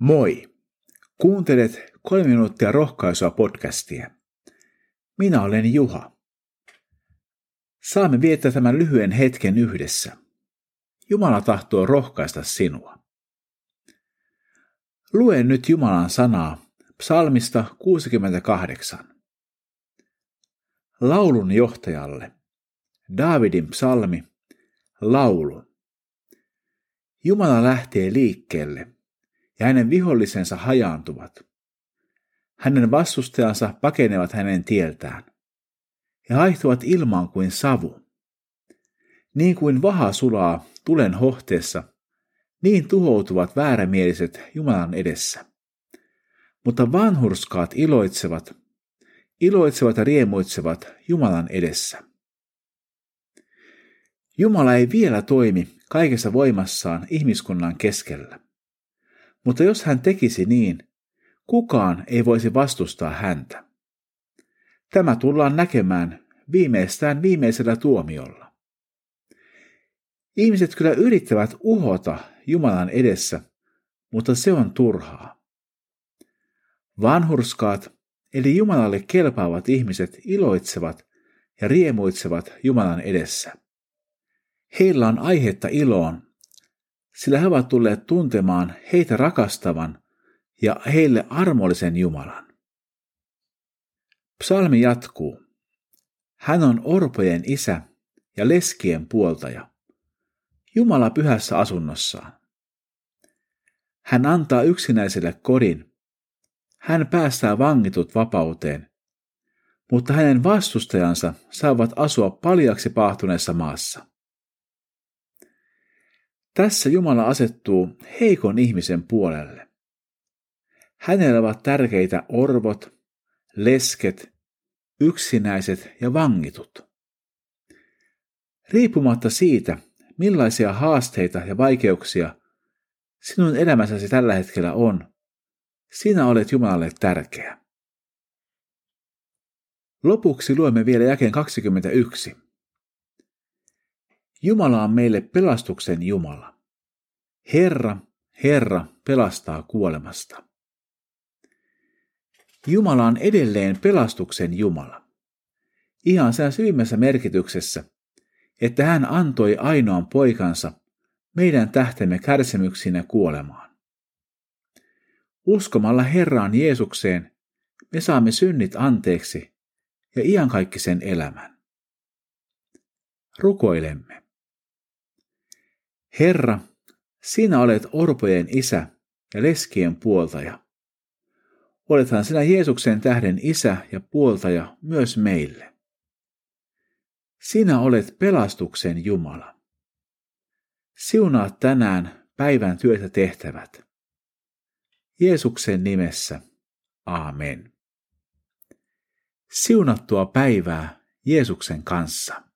Moi! Kuuntelet kolme minuuttia rohkaisua podcastia. Minä olen Juha. Saamme viettää tämän lyhyen hetken yhdessä. Jumala tahtoo rohkaista sinua. Luen nyt Jumalan sanaa psalmista 68. Laulun johtajalle. Daavidin psalmi. Laulu. Jumala lähtee liikkeelle ja hänen vihollisensa hajaantuvat. Hänen vastustajansa pakenevat hänen tieltään. He haihtuvat ilmaan kuin savu. Niin kuin vaha sulaa tulen hohteessa, niin tuhoutuvat väärämieliset Jumalan edessä. Mutta vanhurskaat iloitsevat, iloitsevat ja riemuitsevat Jumalan edessä. Jumala ei vielä toimi kaikessa voimassaan ihmiskunnan keskellä. Mutta jos hän tekisi niin, kukaan ei voisi vastustaa häntä. Tämä tullaan näkemään viimeistään viimeisellä tuomiolla. Ihmiset kyllä yrittävät uhota Jumalan edessä, mutta se on turhaa. Vanhurskaat, eli Jumalalle kelpaavat ihmiset iloitsevat ja riemuitsevat Jumalan edessä. Heillä on aihetta iloon, sillä he ovat tulleet tuntemaan heitä rakastavan ja heille armollisen Jumalan. Psalmi jatkuu. Hän on orpojen isä ja leskien puoltaja. Jumala pyhässä asunnossaan. Hän antaa yksinäiselle kodin. Hän päästää vangitut vapauteen, mutta hänen vastustajansa saavat asua paljaksi paahtuneessa maassa. Tässä Jumala asettuu heikon ihmisen puolelle. Hänellä ovat tärkeitä orvot, lesket, yksinäiset ja vangitut. Riippumatta siitä, millaisia haasteita ja vaikeuksia sinun elämässäsi tällä hetkellä on, sinä olet Jumalalle tärkeä. Lopuksi luemme vielä jakeen 21. Jumala on meille pelastuksen Jumala. Herra, Herra pelastaa kuolemasta. Jumala on edelleen pelastuksen Jumala. Ihan sen syvimmässä merkityksessä, että hän antoi ainoan poikansa meidän tähtemme kärsimyksinä kuolemaan. Uskomalla Herraan Jeesukseen me saamme synnit anteeksi ja iankaikkisen elämän. Rukoilemme. Herra, sinä olet orpojen isä ja leskien puoltaja. Olethan sinä Jeesuksen tähden isä ja puoltaja myös meille. Sinä olet pelastuksen Jumala. Siunaa tänään päivän työtä tehtävät. Jeesuksen nimessä. Aamen. Siunattua päivää Jeesuksen kanssa.